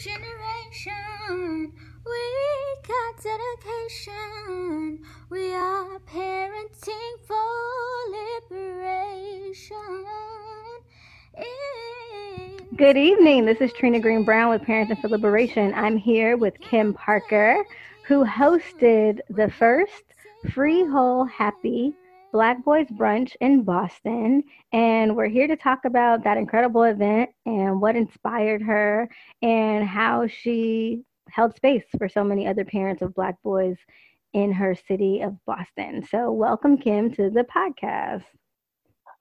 generation. We got dedication. We are parenting for liberation. Good evening. This is Trina Greene Brown with Parenting for Liberation. I'm here with Kim Parker, who hosted the first Free Whole Happy Black Boys Brunch in Boston. And we're here to talk about that incredible event and what inspired her and how she held space for so many other parents of Black boys in her city of Boston. So, welcome, Kim, to the podcast.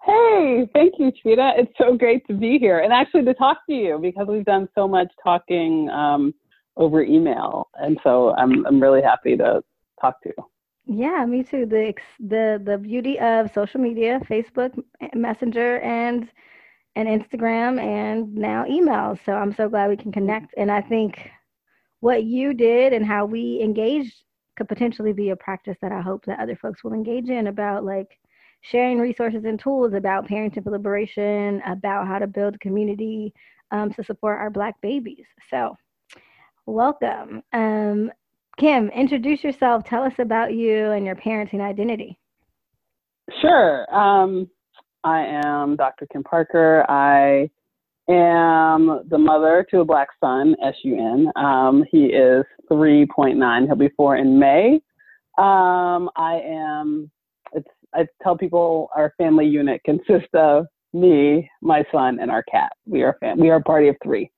Hey, thank you, Trina. It's so great to be here and actually to talk to you because we've done so much talking um, over email. And so I'm, I'm really happy to talk to you. Yeah, me too. The the the beauty of social media, Facebook, Messenger, and and Instagram, and now email. So I'm so glad we can connect. And I think what you did and how we engaged could potentially be a practice that I hope that other folks will engage in about like sharing resources and tools about parenting for liberation, about how to build community um, to support our Black babies. So, welcome. Um, Kim, introduce yourself. Tell us about you and your parenting identity. Sure. Um, I am Dr. Kim Parker. I am the mother to a black son, S-U-N. Um, he is 3.9. He'll be four in May. Um, I am, it's, I tell people our family unit consists of me, my son, and our cat. We are fam- we are a party of three.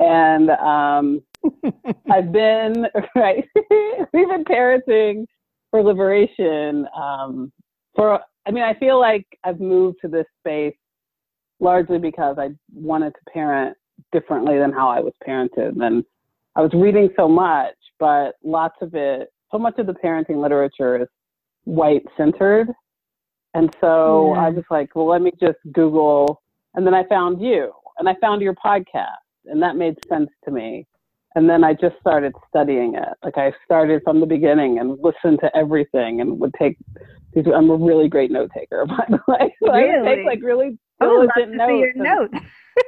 And um, I've been right. We've been parenting for liberation. Um, for I mean, I feel like I've moved to this space largely because I wanted to parent differently than how I was parented, and I was reading so much, but lots of it, so much of the parenting literature is white centered, and so yeah. I was like, well, let me just Google, and then I found you, and I found your podcast, and that made sense to me and then I just started studying it. Like I started from the beginning and listened to everything and would take these. I'm a really great note taker, by the way. So really? I would take like really diligent notes. Notes.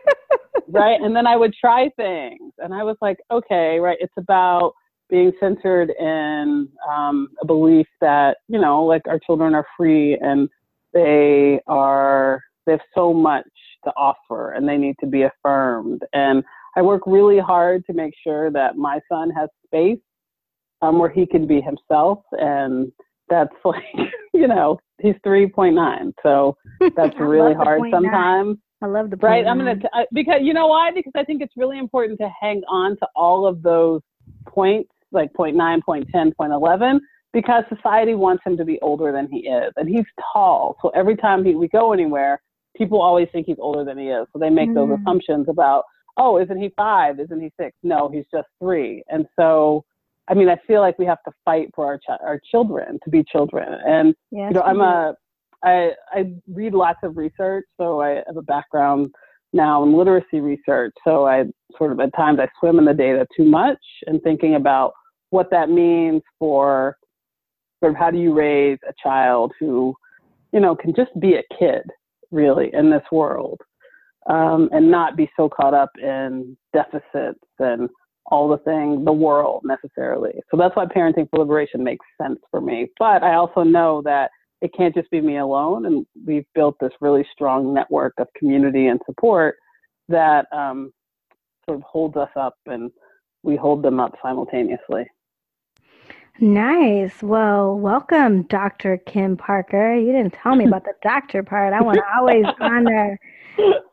right, and then I would try things, and I was like, okay, right. It's about being centered in um, a belief that you know, like our children are free and they are they have so much to offer and they need to be affirmed and I work really hard to make sure that my son has space um, where he can be himself. And that's like, you know, he's 3.9. So that's really hard sometimes. I love the right. I'm gonna because you know why? Because I think it's really important to hang on to all of those points, like point nine, point ten, point eleven, because society wants him to be older than he is, and he's tall. So every time he, we go anywhere, people always think he's older than he is. So they make mm. those assumptions about oh, isn't he five? Isn't he six? No, he's just three. And so, I mean, I feel like we have to fight for our ch- our children to be children. And yes, you know, I'm a I I read lots of research, so I have a background now in literacy research. So I sort of at times I swim in the data too much and thinking about what that means for sort of how do you raise a child who, you know, can just be a kid really in this world um, and not be so caught up in deficits and all the things, the world necessarily. So that's why parenting for liberation makes sense for me. But I also know that it can't just be me alone, and we've built this really strong network of community and support that um, sort of holds us up, and we hold them up simultaneously. Nice. Well, welcome, Dr. Kim Parker. You didn't tell me about the doctor part. I want to always honor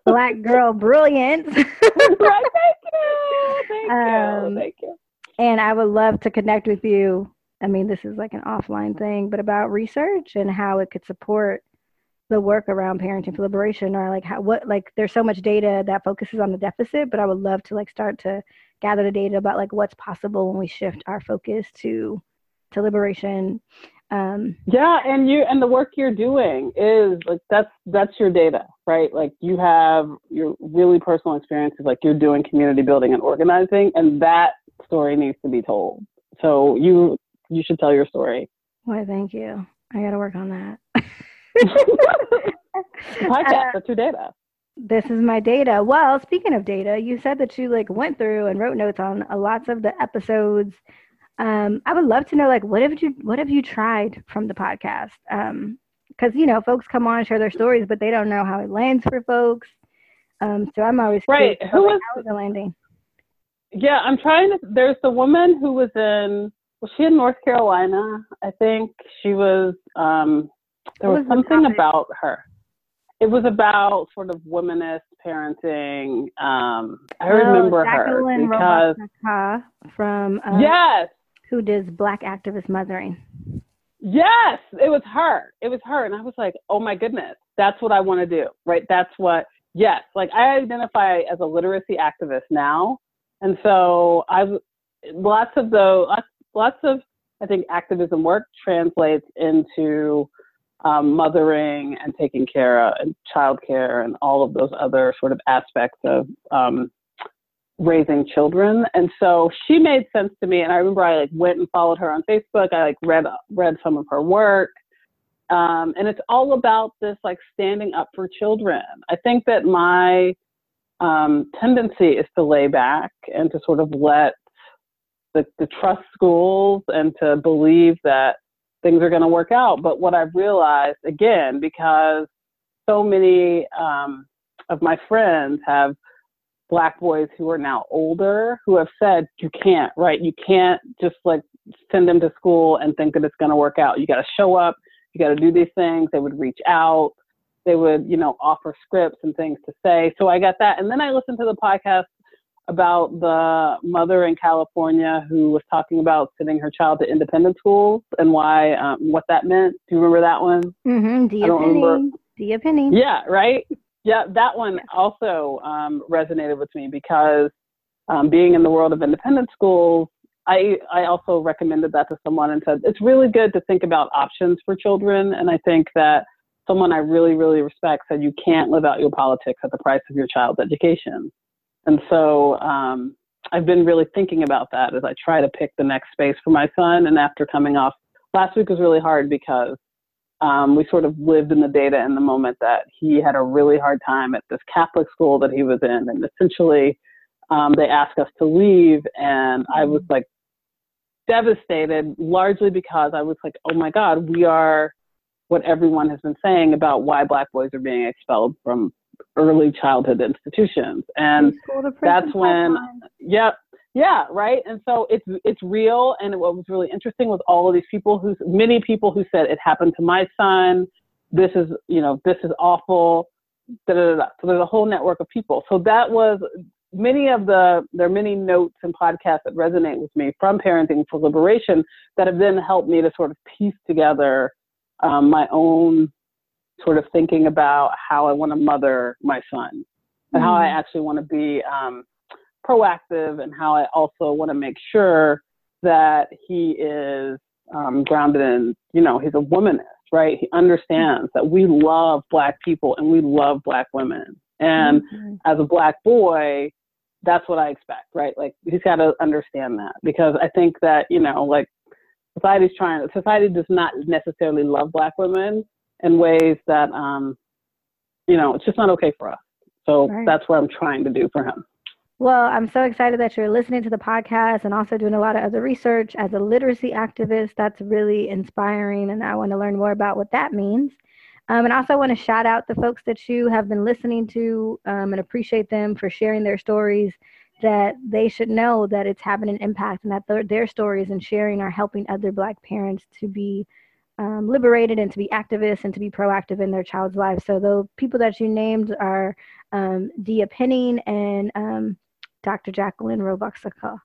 black girl brilliance. right, thank you. Thank um, you. Thank you. And I would love to connect with you. I mean, this is like an offline thing, but about research and how it could support the work around parenting for liberation or like how what like there's so much data that focuses on the deficit, but I would love to like start to gather the data about like what's possible when we shift our focus to to liberation um, yeah, and you and the work you're doing is like that's that's your data, right? Like you have your really personal experiences, like you're doing community building and organizing, and that story needs to be told. So you you should tell your story. Why, thank you. I got to work on that. Podcast, uh, that's your data. this is my data. Well, speaking of data, you said that you like went through and wrote notes on uh, lots of the episodes. Um, I would love to know like what have you what have you tried from the podcast? Um, because you know folks come on and share their stories, but they don't know how it lands for folks. Um, so I'm always right. Who was it landing? Yeah, I'm trying to. There's the woman who was in. Was she in North Carolina? I think she was. Um, there was, was something about her it was about sort of womanist parenting. Um, I oh, remember Jacqueline her because from uh, yes, who does Black activist mothering. Yes, it was her. It was her, and I was like, oh my goodness, that's what I want to do. Right? That's what. Yes, like I identify as a literacy activist now, and so I've lots of the lots, of I think activism work translates into um, mothering and taking care of and childcare and all of those other sort of aspects of um, raising children. And so she made sense to me. And I remember I like went and followed her on Facebook. I like read read some of her work. Um, and it's all about this like standing up for children. I think that my um, tendency is to lay back and to sort of let the, the trust schools and to believe that things are going to work out. But what I've realized, again, because so many um, of my friends have black boys who are now older who have said, you can't, right? You can't just like send them to school and think that it's going to work out. You got to show up. You got to do these things. They would reach out. They would, you know, offer scripts and things to say. So I got that. And then I listened to the podcast about the mother in California who was talking about sending her child to independent schools and why, um, what that meant. Do you remember that one? Mm-hmm. Dia Penny. Dia Penny. Yeah, right? Yeah, that one also um, resonated with me because um, being in the world of independent schools, I, I also recommended that to someone and said, it's really good to think about options for children. And I think that someone I really, really respect said, you can't live out your politics at the price of your child's education. And so um, I've been really thinking about that as I try to pick the next space for my son. And after coming off, last week was really hard because um, we sort of lived in the data in the moment that he had a really hard time at this Catholic school that he was in. And essentially, um, they asked us to leave. And I was like devastated, largely because I was like, oh my God, we are what everyone has been saying about why Black boys are being expelled from early childhood institutions. And that's when, yep, yeah, right. And so it's it's real. And what was really interesting was all of these people who, many people who said it happened to my son. This is, you know, this is awful. Da, da, da, so there's a whole network of people. So that was many of the there are many notes and podcasts that resonate with me from parenting for liberation that have then helped me to sort of piece together um, my own sort of thinking about how I want to mother my son and mm-hmm. how I mm-hmm. actually want to be um, proactive and how I also want to make sure that he is um, grounded in, you know, he's a womanist, right? He understands that we love Black people and we love Black women. And mm-hmm. as a Black boy, that's what I expect, right? Like he's got to understand that because I think that, you know, like society's trying, society does not necessarily love Black women in ways that um, you know it's just not okay for us. So right. that's what I'm trying to do for him. Well, I'm so excited that you're listening to the podcast and also doing a lot of other research as a literacy activist. That's really inspiring, and I want to learn more about what that means. Um, and also want to shout out the folks that you have been listening to um, and appreciate them for sharing their stories. That they should know that it's having an impact and that their, their stories and sharing are helping other Black parents to be um, liberated and to be activists and to be proactive in their child's life. So the people that you named are um, Dia Penning and um, Dr. Jacqueline Roebuck Sakho.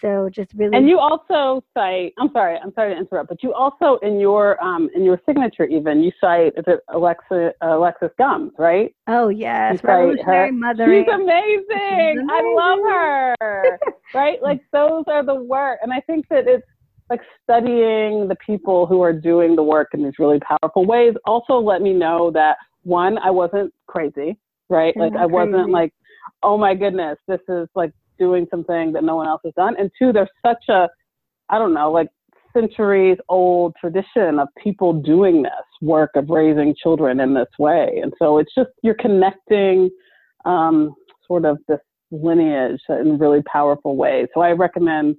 So just really. And you also cite. I'm sorry. I'm sorry to interrupt, but you also in your um, in your signature even you cite is it Alexa Alexis Gumbs, right? Oh yes, revolutionary mothering. She's amazing. She's amazing. I love her. right, like those are the work, and I think that it's like studying the people who are doing the work in these really powerful ways also let me know that one, I wasn't crazy, right? like I wasn't like, oh my goodness, this is like doing something that no one else has done. And two, there's such a, I don't know, like centuries old tradition of people doing this work of raising children in this way. And so it's just, you're connecting um, sort of this lineage in really powerful ways. So I recommend,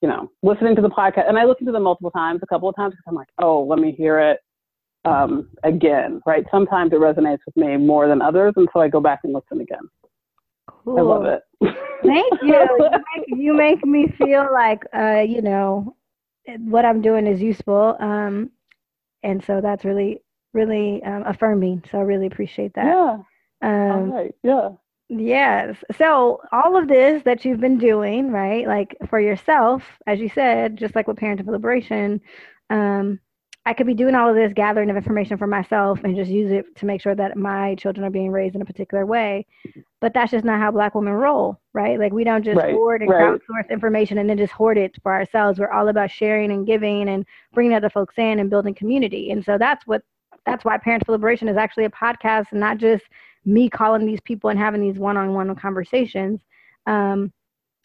you know, listening to the podcast. And I listen to them multiple times, a couple of times, because I'm like, oh, let me hear it um, again, right? Sometimes it resonates with me more than others, and so I go back and listen again. Cool. I love it. Thank you. You make, you make, me feel like, uh, you know, what I'm doing is useful. Um, and so that's really, really um, affirming. So I really appreciate that. Yeah. Um, all right. Yeah. Yes. So all of this that you've been doing, right? Like for yourself, as you said, just like with Parenting of Liberation, um, I could be doing all of this gathering of information for myself and just use it to make sure that my children are being raised in a particular way. But that's just not how Black women roll, right? Like we don't just right, hoard and right. crowdsource information and then just hoard it for ourselves. We're all about sharing and giving and bringing other folks in and building community. And so that's what that's why Parents for Liberation is actually a podcast and not just me calling these people and having these one-on-one conversations. Um,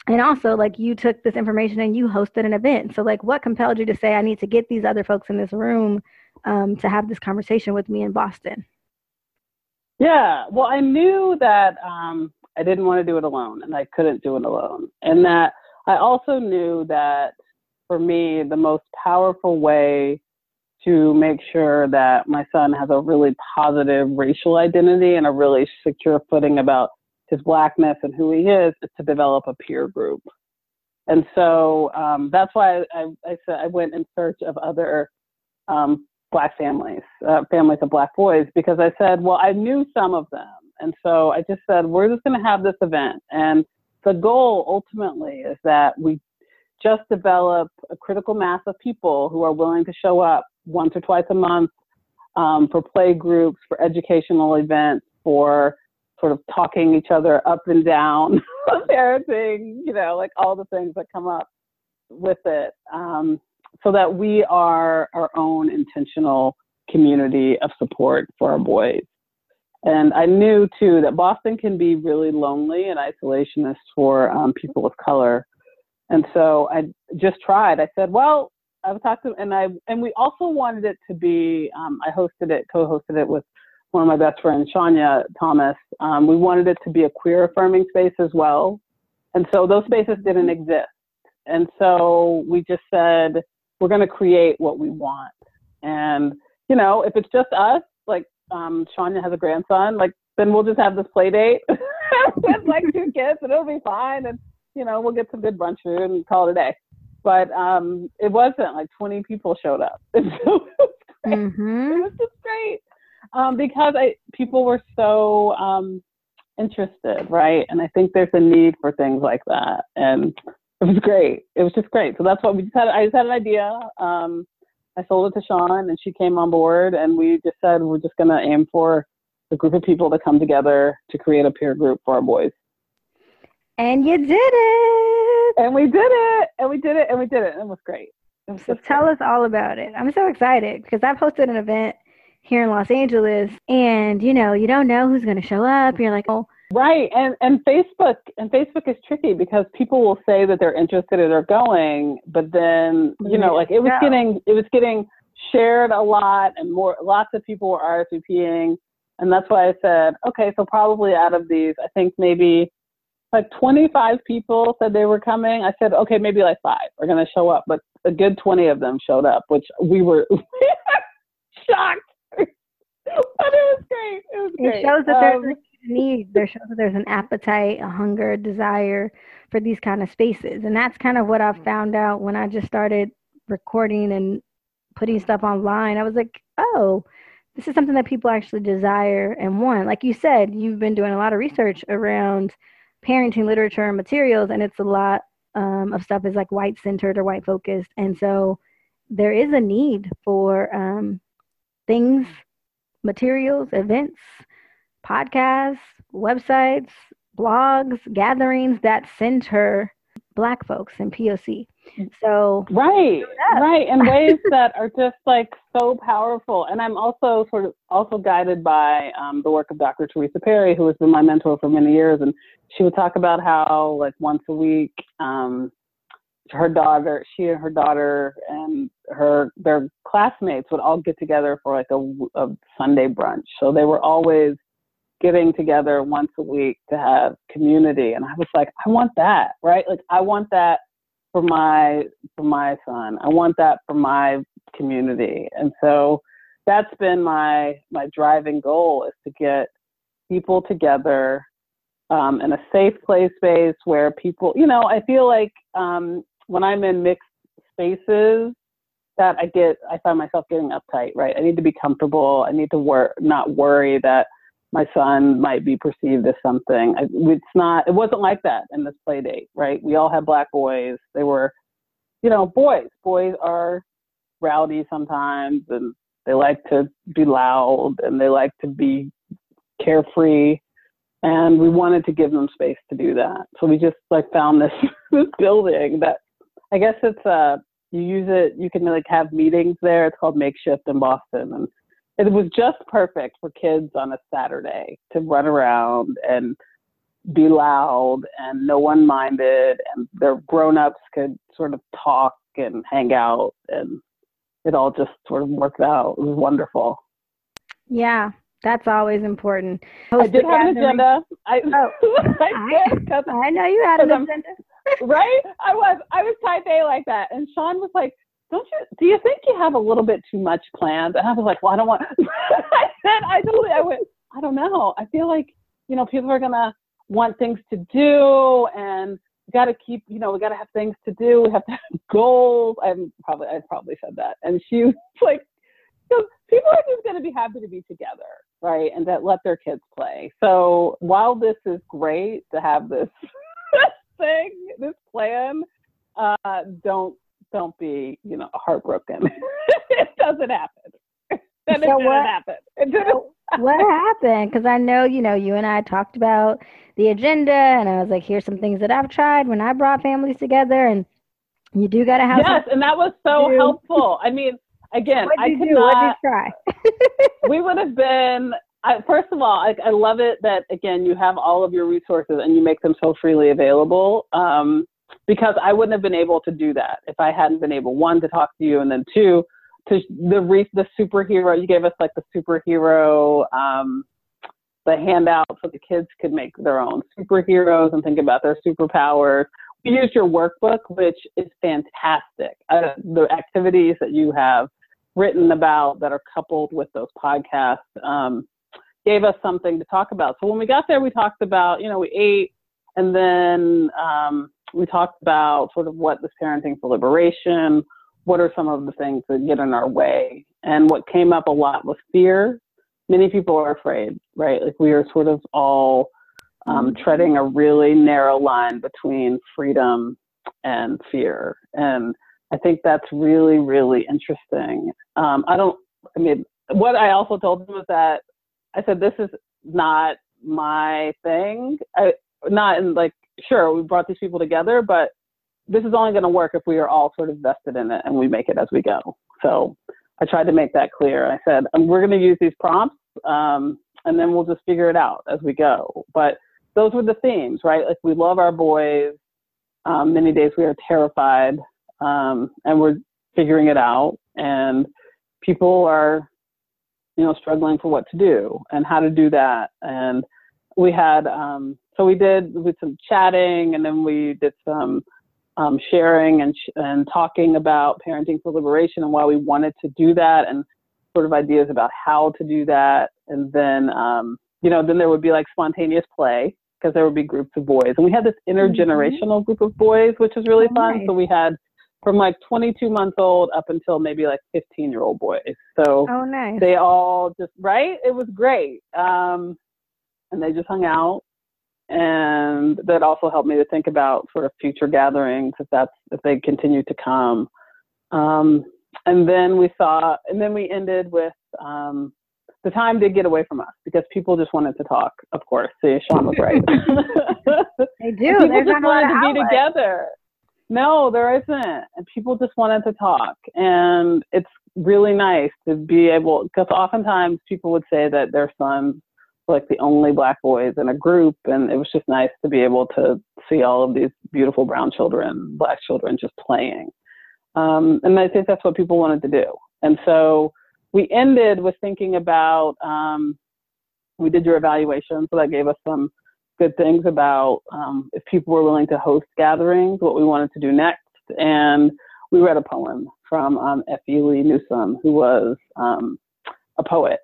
and also like you took this information and you hosted an event. So like what compelled you to say i need to get these other folks in this room um, to have this conversation with me in boston yeah. Well i knew that um, i didn't want to do it alone and i couldn't do it alone. And that i also knew that for me the most powerful way to make sure that my son has a really positive racial identity and a really secure footing about his blackness and who he is, is to develop a peer group. And so um, that's why I, I, said I went in search of other um, black families, uh, families of black boys, because I said, well, I knew some of them. And so I just said, we're just going to have this event. And the goal ultimately is that we just develop a critical mass of people who are willing to show up once or twice a month um, for play groups, for educational events, for sort of talking each other up and down parenting, you know, like all the things that come up with it, um, so that we are our own intentional community of support for our boys. And I knew too that Boston can be really lonely and isolationist for um, people of color. And so I just tried. I said, well, I've talked to, and I, and we also wanted it to be, um, I hosted it, co-hosted it with one of my best friends, Shanya Thomas, um, we wanted it to be a queer affirming space as well. And so those spaces didn't exist. And so we just said, we're going to create what we want. And, you know, if it's just us, like um, Shanya has a grandson, like then we'll just have this play date with like two kids and it'll be fine. And, you know, we'll get some good brunch food and call it a day. But um, it wasn't like 20 people showed up. And so it was, mm-hmm. it was just great um, because I, people were so um, interested, right? And I think there's a need for things like that. And it was great. It was just great. So that's what we just had. I just had an idea. Um, I sold it to Sean, and she came on board, and we just said we're just going to aim for a group of people to come together to create a peer group for our boys. And you did it. And we did it. And we did it. And we did it. And it was great. It was so tell great. us all about it. I'm so excited because I've hosted an event here in Los Angeles and you know, you don't know who's going to show up. You're like, "Oh, Right, and and Facebook and Facebook is tricky because people will say that they're interested or they're going, but then you know, like it was getting it was getting shared a lot, and more lots of people were RSVPing, and that's why I said, okay, so probably out of these, I think maybe like 25 people said they were coming. I said, okay, maybe like five are going to show up, but a good 20 of them showed up, which we were shocked it was great. It was great. It shows that there's um, a need. There shows that there's an appetite, a hunger, a desire for these kind of spaces, and that's kind of what I found out when I just started recording and putting stuff online. I was like, oh, this is something that people actually desire and want. Like you said, you've been doing a lot of research around parenting literature and materials, and it's a lot um, of stuff is like white centered or white focused, and so there is a need for um, things materials, events, podcasts, websites, blogs, gatherings that center Black folks and POC. So right, right, in ways that are just like so powerful. And I'm also sort of also guided by um, the work of Dr. Theresa Perry, who has been my mentor for many years, and she would talk about how like once a week um, her daughter, she and her daughter and her their classmates would all get together for like a, a Sunday brunch. So they were always getting together once a week to have community. And I was like, I want that, right? Like I want that for my for my son. I want that for my community. And so that's been my my driving goal is to get people together um, in a safe play space where people, you know, I feel like um, when I'm in mixed spaces, that I get, I find myself getting uptight, right? I need to be comfortable. I need to work, not worry that my son might be perceived as something. I, it's not, it wasn't like that in this play date, right? We all had black boys. They were, you know, boys. Boys are rowdy sometimes and they like to be loud and they like to be carefree. And we wanted to give them space to do that. So we just like found this, this building that I guess it's, uh, you use it, you can like have meetings there. It's called Makeshift in Boston. And it was just perfect for kids on a Saturday to run around and be loud and no one minded and their grown-ups could sort of talk and hang out and it all just sort of worked out. It was wonderful. Yeah, that's always important. I did have an agenda. I, oh, I, did, I know you had an agenda. Right? I was I was type A like that. And Sean was like, don't you do you think you have a little bit too much planned and i was like well i don't want i said i totally i went i don't know. I feel like you know people are gonna want things to do and got to keep you know we got to have things to do. We have to have goals. I'm probably i probably said that. And she was like people are just to be happy to be together right and that let their kids play. So while this is great to have this thing this plan uh, don't don't be, you know, heartbroken. it doesn't happen. Then so what, happen. What happened? Because I know, you know, you and I talked about the agenda, and I was like, here's some things that I've tried when I brought families together, and you do got to have. Yes, and that was so do. helpful. I mean, again, I could? Not, what did try? we would have been. I, first of all, I, I, love it that again you have all of your resources and you make them so freely available. Um, because I wouldn't have been able to do that if I hadn't been able one to talk to you and then two to the re- the superhero you gave us like the superhero um, the handout so the kids could make their own superheroes and think about their superpowers. We used your workbook, which is fantastic. Uh, the activities that you have written about that are coupled with those podcasts um, gave us something to talk about. So when we got there, we talked about, you know, we ate and then um, we talked about sort of what is parenting for liberation, what are some of the things that get in our way. And what came up a lot was fear. Many people are afraid, right? Like we are sort of all um, mm-hmm. treading a really narrow line between freedom and fear. And I think that's really, really interesting. Um, I don't, I mean, what I also told them was that I said, this is not my thing. I, not in like sure, we brought these people together, but this is only going to work if we are all sort of vested in it and we make it as we go. So I tried to make that clear. I said, um, we're going to use these prompts um, and then we'll just figure it out as we go. But those were the themes, right? Like we love our boys. Um, many days we are terrified um, and we're figuring it out. And people are, you know, struggling for what to do and how to do that. And we had um, so we did with some chatting and then we did some um, sharing and, sh- and talking about parenting for liberation and why we wanted to do that and sort of ideas about how to do that. And then, um, you know, then there would be like spontaneous play because there would be groups of boys. And we had this intergenerational mm-hmm. group of boys, which was really oh, fun. Nice. So we had from like 22 months old up until maybe like 15 year old boys. So oh, nice. they all just, right? It was great. Um, and they just hung out and that also helped me to think about sort of future gatherings if that's if they continue to come um, and then we saw and then we ended with um, the time did get away from us because people just wanted to talk of course see sean was right they do people There's just wanted to be together no there isn't. And people just wanted to talk. And it's really nice to be able because oftentimes people would say that their sons like the only black boys in a group. And it was just nice to be able to see all of these beautiful brown children black children just playing. Um, and i think that's what people wanted to do. And so we ended with thinking about um, we did your evaluation, so that gave us some good things about um, if people were willing to host gatherings, what we wanted to do next. And we read a poem from um, F.E. Lee Newsom, who was um, a poet,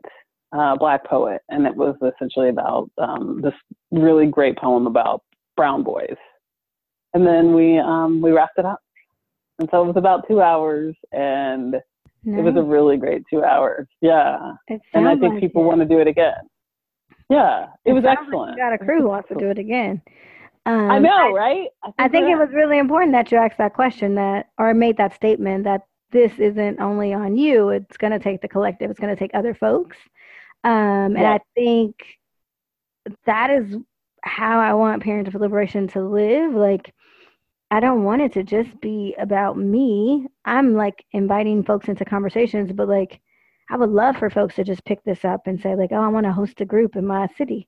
a black poet, and it was essentially about um, this really great poem about brown boys. And then we um, we wrapped it up, and so it was about two hours, and nice. it was a really great two hours. Yeah, and I think like people it. want to do it again. Yeah, it, it was excellent. Like got a crew who wants to do it again. Um, I know, I, right? I think, I think it was really important that you asked that question that or made that statement that this isn't only on you. It's going to take the collective. It's going to take other folks. Um, and I think that is how I want Parents for Liberation to live. Like, I don't want it to just be about me. I'm like inviting folks into conversations, but like I would love for folks to just pick this up and say, like, oh, I want to host a group in my city.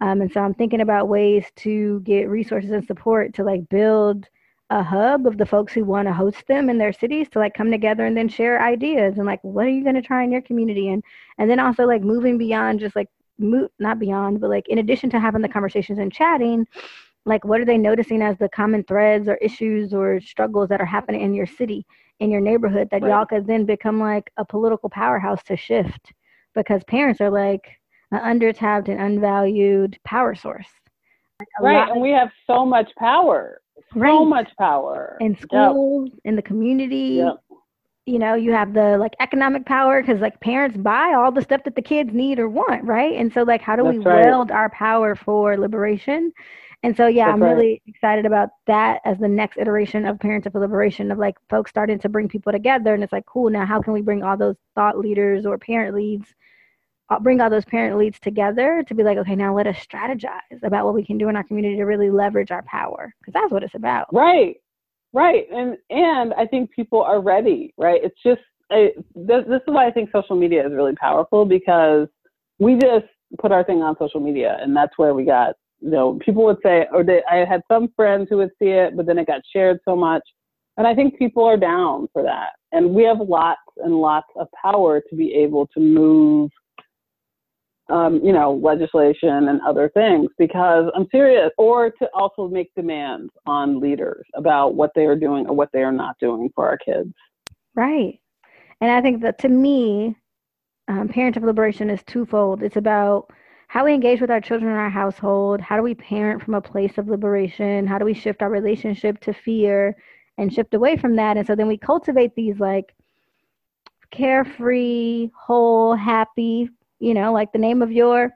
Um, and so I'm thinking about ways to get resources and support to like build a hub of the folks who want to host them in their cities to like come together and then share ideas and like what are you going to try in your community and and then also like moving beyond just like not beyond but like in addition to having the conversations and chatting like what are they noticing as the common threads or issues or struggles that are happening in your city in your neighborhood that right. y'all could then become like a political powerhouse to shift because parents are like an undertapped and unvalued power source. Like right, and we have so much power. Right. So much power. In schools, yep. in the community. Yep. You know, you have the like economic power because like parents buy all the stuff that the kids need or want, right? And so like how do That's we right. wield our power for liberation? And so, yeah, That's I'm right. really excited about that as the next iteration of Parents for Liberation of like folks starting to bring people together. And it's like, cool, now how can we bring all those thought leaders or parent leads, uh, bring all those parent leads together to be like, okay, now let us strategize about what we can do in our community to really leverage our power. Because that's what it's about. Right. Right. And, and I think people are ready, right? It's just, I, this, this is why I think social media is really powerful because we just put our thing on social media and that's where we got you know, people would say, or they, I had some friends who would see it, but then it got shared so much. And I think people are down for that. And we have lots and lots of power to be able to move, um, you know, legislation and other things because I'm serious, or to also make demands on leaders about what they are doing or what they are not doing for our kids. Right. And I think that to me, um, Parent of Liberation is twofold. It's about how we engage with our children in our household, how do we parent from a place of liberation, how do we shift our relationship to fear and shift away from that. And so then we cultivate these like carefree, whole, happy, you know, like the name of your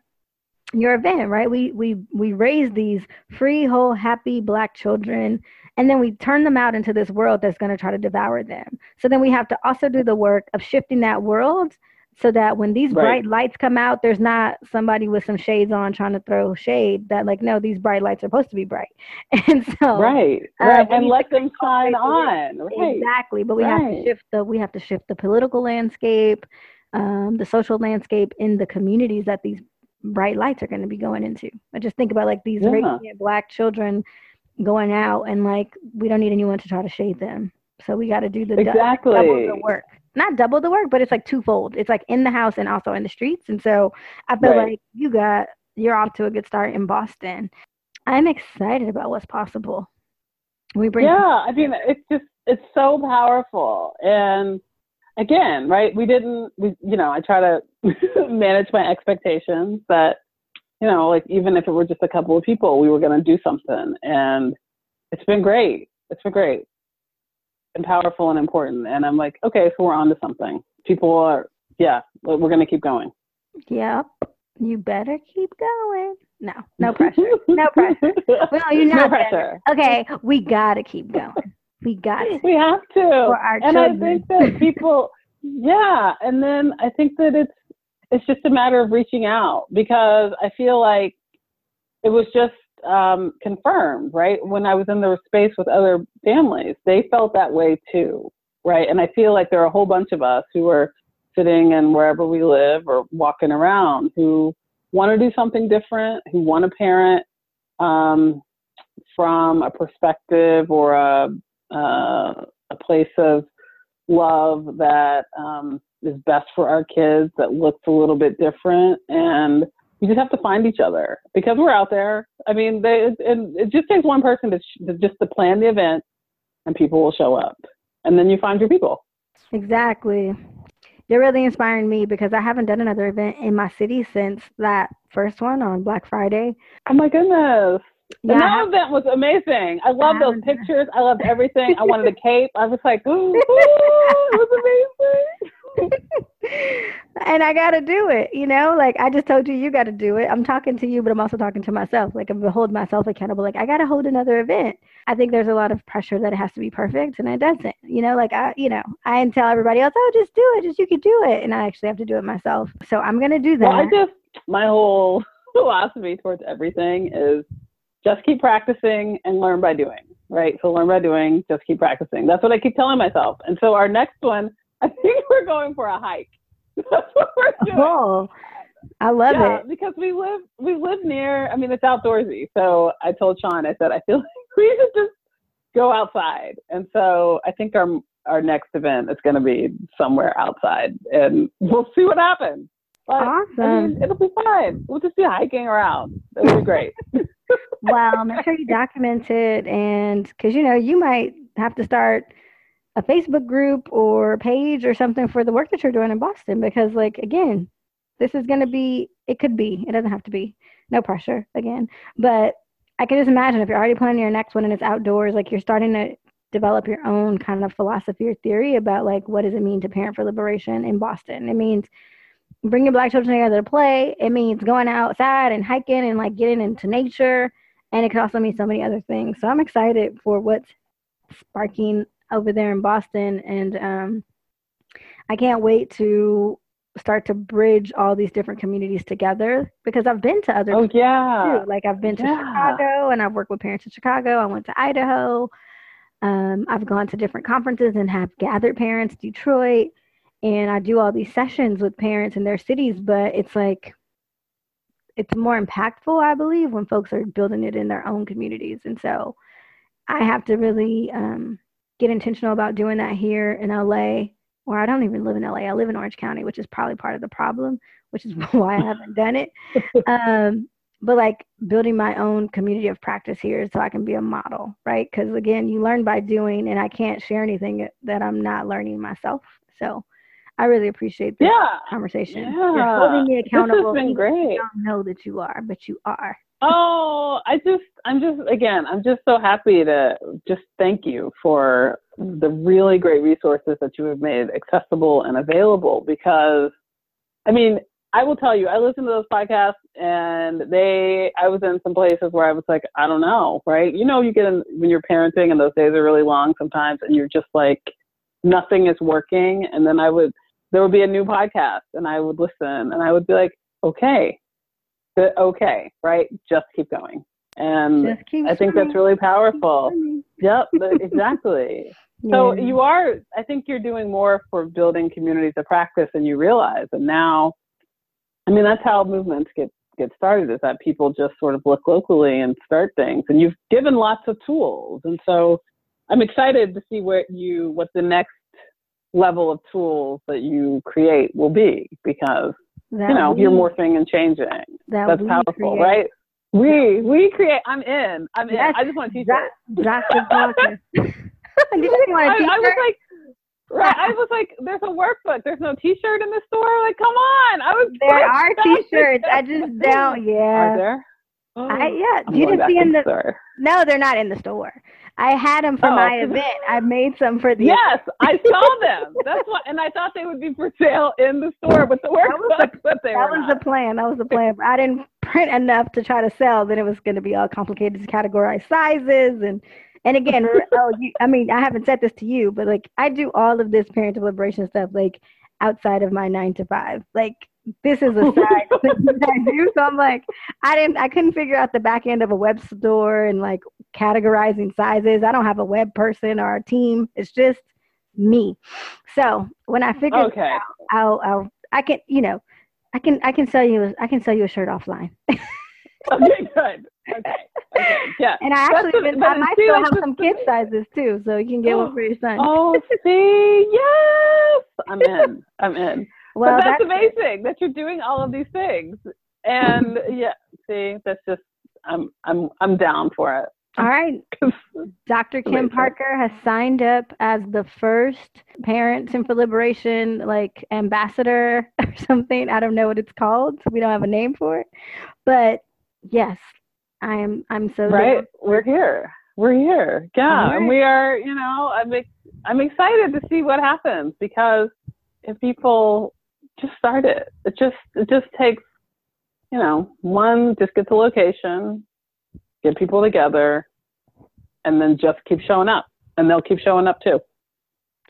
your event, right? We we we raise these free, whole, happy black children and then we turn them out into this world that's going to try to devour them. So then we have to also do the work of shifting that world so that when these right. bright lights come out, there's not somebody with some shades on trying to throw shade. That like, no, these bright lights are supposed to be bright, and so right, uh, right, and let them shine on. Right. Exactly, but we right. have to shift the we have to shift the political landscape, um, the social landscape in the communities that these bright lights are going to be going into. I just think about like these yeah. radiant black children going out, and like we don't need anyone to try to shade them. So we got to do the exactly double the work not double the work, but it's like twofold. It's like in the house and also in the streets. And so I feel right. like you got you're off to a good start in Boston. I'm excited about what's possible. We bring Yeah, I mean it's just it's so powerful. And again, right, we didn't we you know, I try to manage my expectations that, you know, like even if it were just a couple of people, we were gonna do something. And it's been great. It's been great and powerful and important. And I'm like, okay, so we're on to something. People are, yeah, we're going to keep going. Yep. You better keep going. No, no pressure. No pressure. well, you're not. No pressure. Okay, we got to keep going. We got to. We have to. For our and children. I think that people, yeah. And then I think that it's, it's just a matter of reaching out because I feel like it was just um, confirmed, right? When I was in the space with other families, they felt that way too, right? And I feel like there are a whole bunch of us who are sitting and wherever we live or walking around who want to do something different, who want to parent um, from a perspective or a, uh, a place of love that um, is best for our kids that looks a little bit different and you just have to find each other because we're out there. I mean, they, it, it just takes one person to, to just to plan the event, and people will show up, and then you find your people. Exactly. You're really inspiring me because I haven't done another event in my city since that first one on Black Friday. Oh my goodness. Yeah, that event was amazing. I love those pictures. I loved everything. I wanted a cape. I was like, ooh, ooh it was amazing. and I got to do it, you know? Like I just told you, you got to do it. I'm talking to you, but I'm also talking to myself. Like I'm hold myself accountable. Like I got to hold another event. I think there's a lot of pressure that it has to be perfect, and it doesn't. You know, like I, you know, I tell everybody else, oh, just do it, just you could do it, and I actually have to do it myself. So I'm gonna do that. Well, I just, my whole philosophy towards everything is just keep practicing and learn by doing, right? So learn by doing, just keep practicing. That's what I keep telling myself. And so our next one, I think we're going for a hike. That's what we're doing. Cool. I love yeah, it. because we live we live near. I mean, it's outdoorsy. So I told Sean, I said, I feel like we should just go outside. And so I think our our next event is going to be somewhere outside, and we'll see what happens. But, I Awesome. mean, it'll be fine. We'll just be hiking around. It'll be great. well, make sure you document it, and because you know you might have to start a Facebook group or page or something for the work that you're doing in Boston. Because, like, again, this is going to be. It could be. It doesn't have to be. No pressure. Again, but I can just imagine if you're already planning your next one and it's outdoors, like you're starting to develop your own kind of philosophy or theory about like what does it mean to parent for liberation in Boston. It means bringing black children together to play. It means going outside and hiking and like getting into nature. And it could also mean so many other things. So I'm excited for what's sparking over there in Boston. And um, I can't wait to start to bridge all these different communities together because I've been to other oh yeah. too. Like I've been to Yeah. Chicago and I've worked with parents in Chicago. I went to Idaho. Um, I've gone to different conferences and have gathered parents, Detroit, and I do all these sessions with parents in their cities. But it's like it's more impactful, I believe, when folks are building it in their own communities. And so I have to really um, get intentional about doing that here in LA. Or I don't even live in LA. I live in Orange County, which is probably part of the problem, which is why I haven't done it um, but like building my own community of practice here so I can be a model, right? Because again, you learn by doing, and I can't share anything that I'm not learning myself. So I really appreciate this Yeah. conversation. Yeah. You're holding me This accountable. has been great. I don't know that you are, but you are. Oh, I just, I'm just, again, I'm just so happy to just thank you for the really great resources that you have made accessible and available because, I mean, I will tell you, I listened to those podcasts and they, I was in some places where I was like, I don't know, right? You know, you get in when you're parenting and those days are really long sometimes and you're just like, nothing is working. And then I would, there would be a new podcast and I would listen and I would be like, okay, the- okay, right? Just keep going. And. I think that's really powerful. Yep, exactly. So Yeah. you are, I think you're doing more for building communities of practice than you realize. And now, I mean, that's how movements get, get started is that people just sort of look locally and start things. And you've given lots of tools. And so I'm excited to see what you, what the next level of tools that you create will be because, That you know, we- you're morphing and changing. that That's powerful, create. right? We, we create, I'm in, I'm in. Yes, I just want to teach That, that's the process. Did you say you want I? I was like, right. I was like, there's a workbook. There's no T-shirt in the store. Like, come on. I was. there so are t-shirts. I just don't. Yeah. Are there? Oh, I, yeah. I'm you see in the the store. No, they're not in the store. I had them for Oh. my event. I made some for the Yes, I saw them. That's what, and I thought they would be for sale in the store, but the work was the- That was the plan. That was the plan. I didn't print enough to try to sell. Then it was going to be all complicated to categorize sizes and and again, oh, you, I mean, I haven't said this to you, but like I do all of this parent liberation stuff like outside of my nine to five. Like this is a side thing I do. So I'm like, I didn't, I couldn't figure out the back end of a web store and like categorizing sizes. I don't have a web person or a team. It's just me. So when I figure Okay. I'll, I'll, I can, you know, I can, I can sell you, I can sell you a shirt offline. Okay, good. Okay. Okay. Yeah. And I actually, been, I might still have some kid sizes too, so you can get one for your son. Oh, see, yes, I'm in. I'm in. Well, but that's, that's, amazing that you're doing all of these things. And yeah, see, that's just I'm I'm I'm down for it. All right. Dr. Kim. Parker has signed up as the first Parents and for Liberation like ambassador or something. I don't know what it's called. So we don't have a name for it. But yes, I am I'm so right? down. We're here. We're here. Yeah, All and we are. You know, I'm I'm excited to see what happens because if people just start it, it just it just takes you know one just get the location, get people together, and then just keep showing up, and they'll keep showing up too.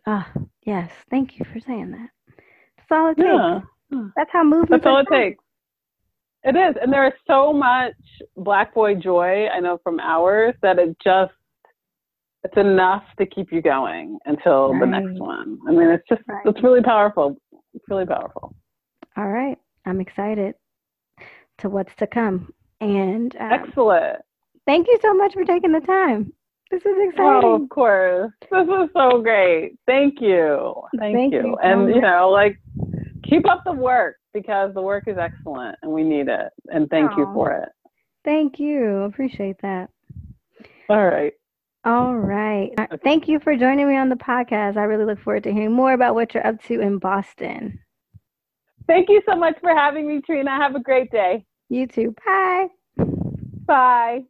Ah, yes. Thank you for saying that. That's all it takes. Yeah, That's how movements that's all it done. takes. It is, and there is so much black boy joy I know from ours that it just it's enough to keep you going until the next one. I mean, it's just Right. it's really powerful. It's really powerful. All right. I'm excited to what's to come. And um, Excellent. thank you so much for taking the time. This is Oh, exciting. of course. This was so great. Thank you. Thank, Thank you. you so and you know, like keep up the work because the work is excellent and we need it. And thank you for it. Thank you. Appreciate that. All right. All right. Uh, Thank you for joining me on the podcast. I really look forward to hearing more about what you're up to in Boston. Thank you so much for having me, Trina. Have a great day. You too. Bye. Bye.